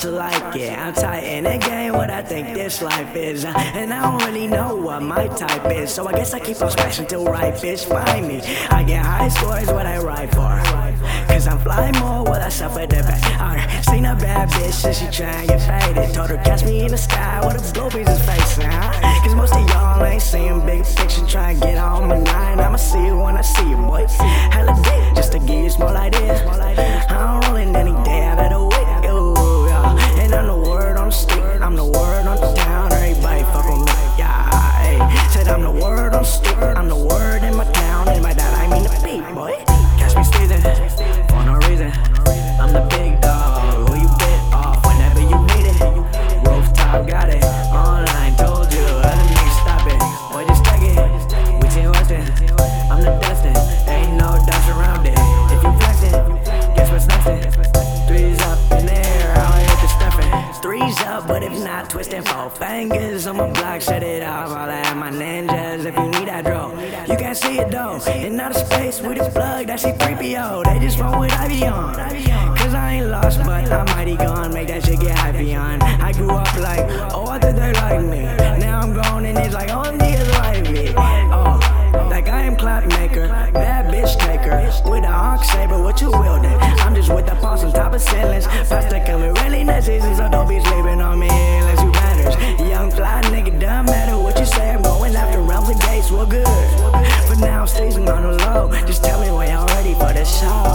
to like it. I'm tight in the game, what I think this life is. And I don't really know what my type is. So I guess I keep on smashing till right bitch find me. I get high scores, what I ride for. Cause I'm flying more while I suffer the back. I seen a bad bitch and she tryna get faded. Told her, catch me in the sky, what a globe is facing, huh? Cause most of y'all ain't seeing big picture, try to get on my nine. I'ma see you when I see you, boy. Hella dick, just to give you small ideas. Not, twisting four fingers on my block, shut it off. I'll have my ninjas if you need that draw. You can't see it though, in outer space with a plug, that shit creepy, yo. They just run with Ivy on. Cause I ain't lost, but I'm mighty gone, make that shit get happy on. I grew up like, oh, I thought they like me. Now I'm grown and it's like, oh, niggas like me. Oh, like I am clap maker, bad bitch taker. With a hawk saber, what you wielding? I'm just with the pulse on top of ceilings. Pasta coming really nice, season so don't be sleeping on me now I'm on the low. Just tell me when you're ready for the show.